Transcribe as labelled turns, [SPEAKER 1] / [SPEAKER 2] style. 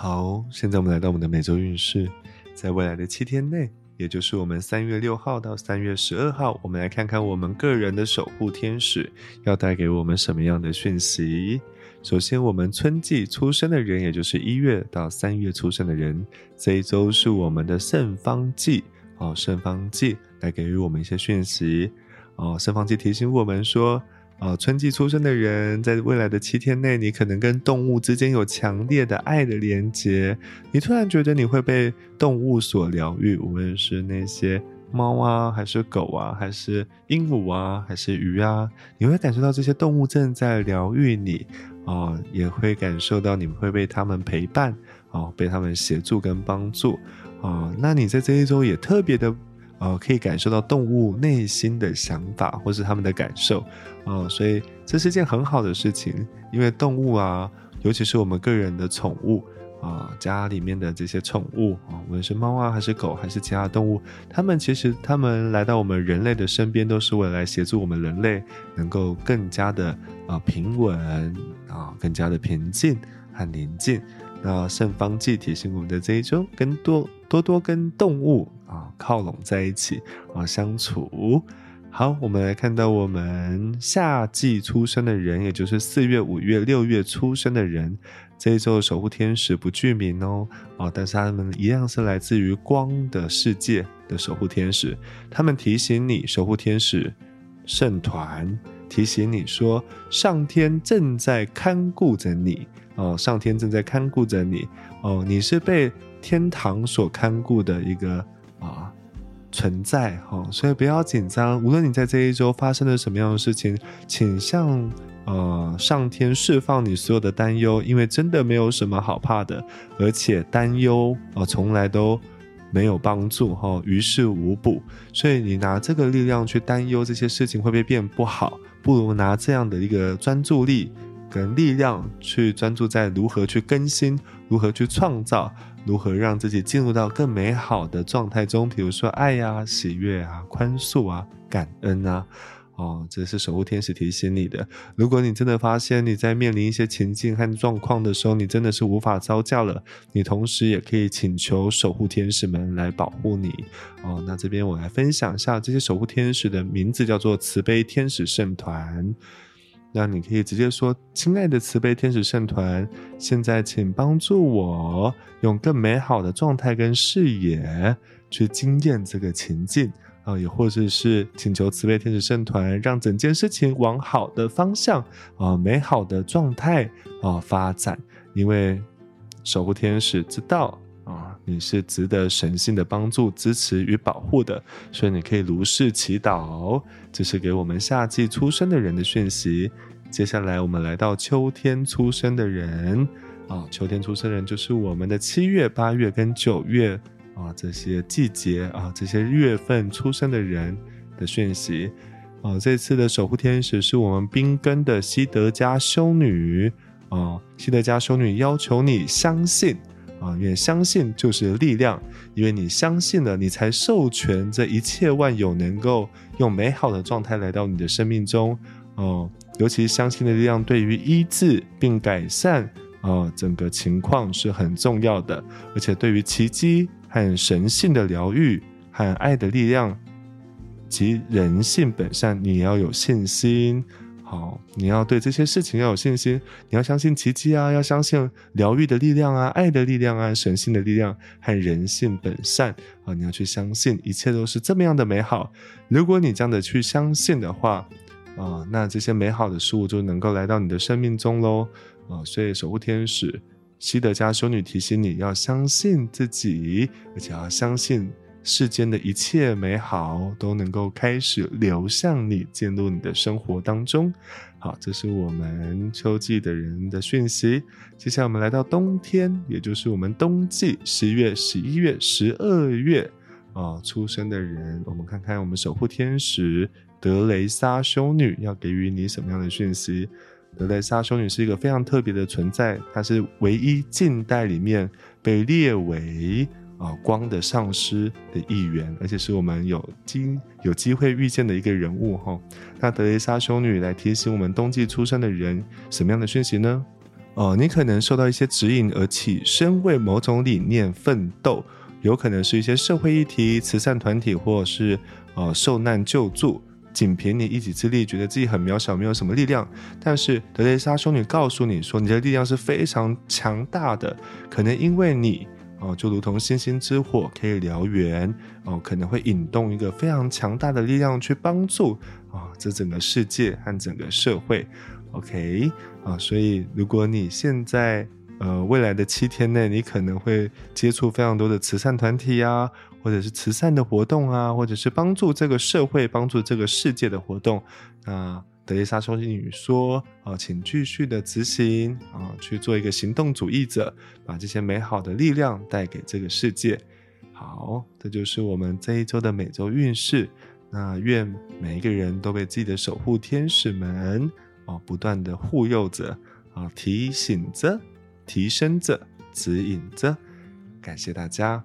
[SPEAKER 1] 好，现在我们来到我们的每周运势，在未来的七天内，也就是我们三月六号到三月十二号，我们来看看我们个人的守护天使要带给我们什么样的讯息。首先，我们春季出生的人，也就是一月到三月出生的人，这一周是我们的圣方季哦，圣方季来给予我们一些讯息哦，圣方季提醒我们说。啊，春季出生的人，在未来的七天内，你可能跟动物之间有强烈的爱的连接。你突然觉得你会被动物所疗愈，无论是那些猫啊，还是狗啊，还是鹦鹉啊，还是鱼啊，你会感受到这些动物正在疗愈你啊，也会感受到你会被他们陪伴啊，被他们协助跟帮助啊。那你在这一周也特别的。呃，可以感受到动物内心的想法，或是他们的感受，啊，所以这是件很好的事情。因为动物啊，尤其是我们个人的宠物啊，家里面的这些宠物啊，无论是猫啊，还是狗，还是其他动物，它们其实它们来到我们人类的身边，都是为了协助我们人类能够更加的啊平稳啊，更加的平静和宁静。那圣方济提醒我们的这一周，跟多多多跟动物靠拢在一起啊相处。好，我们来看到我们夏季出生的人，也就是四月、五月、六月出生的人，这一周守护天使不具名哦哦，但是他们一样是来自于光的世界的守护天使。他们提醒你，守护天使圣团提醒你说，上天正在看顾着你。哦，上天正在看顾着你哦，你是被天堂所看顾的一个啊存在哈，所以不要紧张。无论你在这一周发生了什么样的事情，请向呃上天释放你所有的担忧，因为真的没有什么好怕的，而且担忧啊从来都没有帮助哈，于事无补。所以你拿这个力量去担忧这些事情会不会变不好，不如拿这样的一个专注力。跟力量去专注在如何去更新，如何去创造，如何让自己进入到更美好的状态中。比如说爱呀、喜悦啊、宽恕啊、感恩啊，哦，这是守护天使提醒你的。如果你真的发现你在面临一些情境和状况的时候，你真的是无法招架了，你同时也可以请求守护天使们来保护你。哦，那这边我来分享一下这些守护天使的名字，叫做慈悲天使圣团。那你可以直接说：“亲爱的慈悲天使圣团，现在请帮助我用更美好的状态跟视野去经验这个情境啊，也或者是请求慈悲天使圣团让整件事情往好的方向啊、美好的状态啊发展，因为守护天使知道。”你是值得神性的帮助、支持与保护的，所以你可以如是祈祷。这是给我们夏季出生的人的讯息。接下来，我们来到秋天出生的人啊，秋天出生人就是我们的七月、八月跟九月啊这些季节啊这些月份出生的人的讯息。啊，这次的守护天使是我们冰根的西德加修女啊，西德加修女要求你相信。啊，因为相信就是力量，因为你相信了，你才授权这一切万有能够用美好的状态来到你的生命中。哦，尤其相信的力量对于医治并改善啊整个情况是很重要的，而且对于奇迹和神性的疗愈和爱的力量及人性本善，你要有信心。好，你要对这些事情要有信心，你要相信奇迹啊，要相信疗愈的力量啊，爱的力量啊，神性的力量和人性本善啊，你要去相信一切都是这么样的美好。如果你这样的去相信的话，啊，那这些美好的事物就能够来到你的生命中喽。啊，所以守护天使西德加修女提醒你要相信自己，而且要相信。世间的一切美好都能够开始流向你，进入你的生活当中。好，这是我们秋季的人的讯息。接下来我们来到冬天，也就是我们冬季十月、十一月、十二月啊出生的人。我们看看我们守护天使德雷莎修女要给予你什么样的讯息。德雷莎修女是一个非常特别的存在，她是唯一近代里面被列为。啊，光的上师的一员，而且是我们有机有机会遇见的一个人物哈。那德蕾莎修女来提醒我们冬季出生的人什么样的讯息呢？哦，你可能受到一些指引而起身为某种理念奋斗，有可能是一些社会议题、慈善团体，或者是呃受难救助。仅凭你一己之力，觉得自己很渺小，没有什么力量。但是德蕾莎修女告诉你说，你的力量是非常强大的，可能因为你哦，就如同星星之火可以燎原哦，可能会引动一个非常强大的力量去帮助啊这整个世界和整个社会。OK 啊，所以如果你现在呃未来的七天内，你可能会接触非常多的慈善团体呀。或者是慈善的活动啊，或者是帮助这个社会、帮助这个世界的活动，那德丽莎修女说：“啊，请继续的执行啊，去做一个行动主义者，把这些美好的力量带给这个世界。”好，这就是我们这一周的每周运势。那愿每一个人都被自己的守护天使们哦不断的护佑着啊，提醒着、提升着、指引着。感谢大家。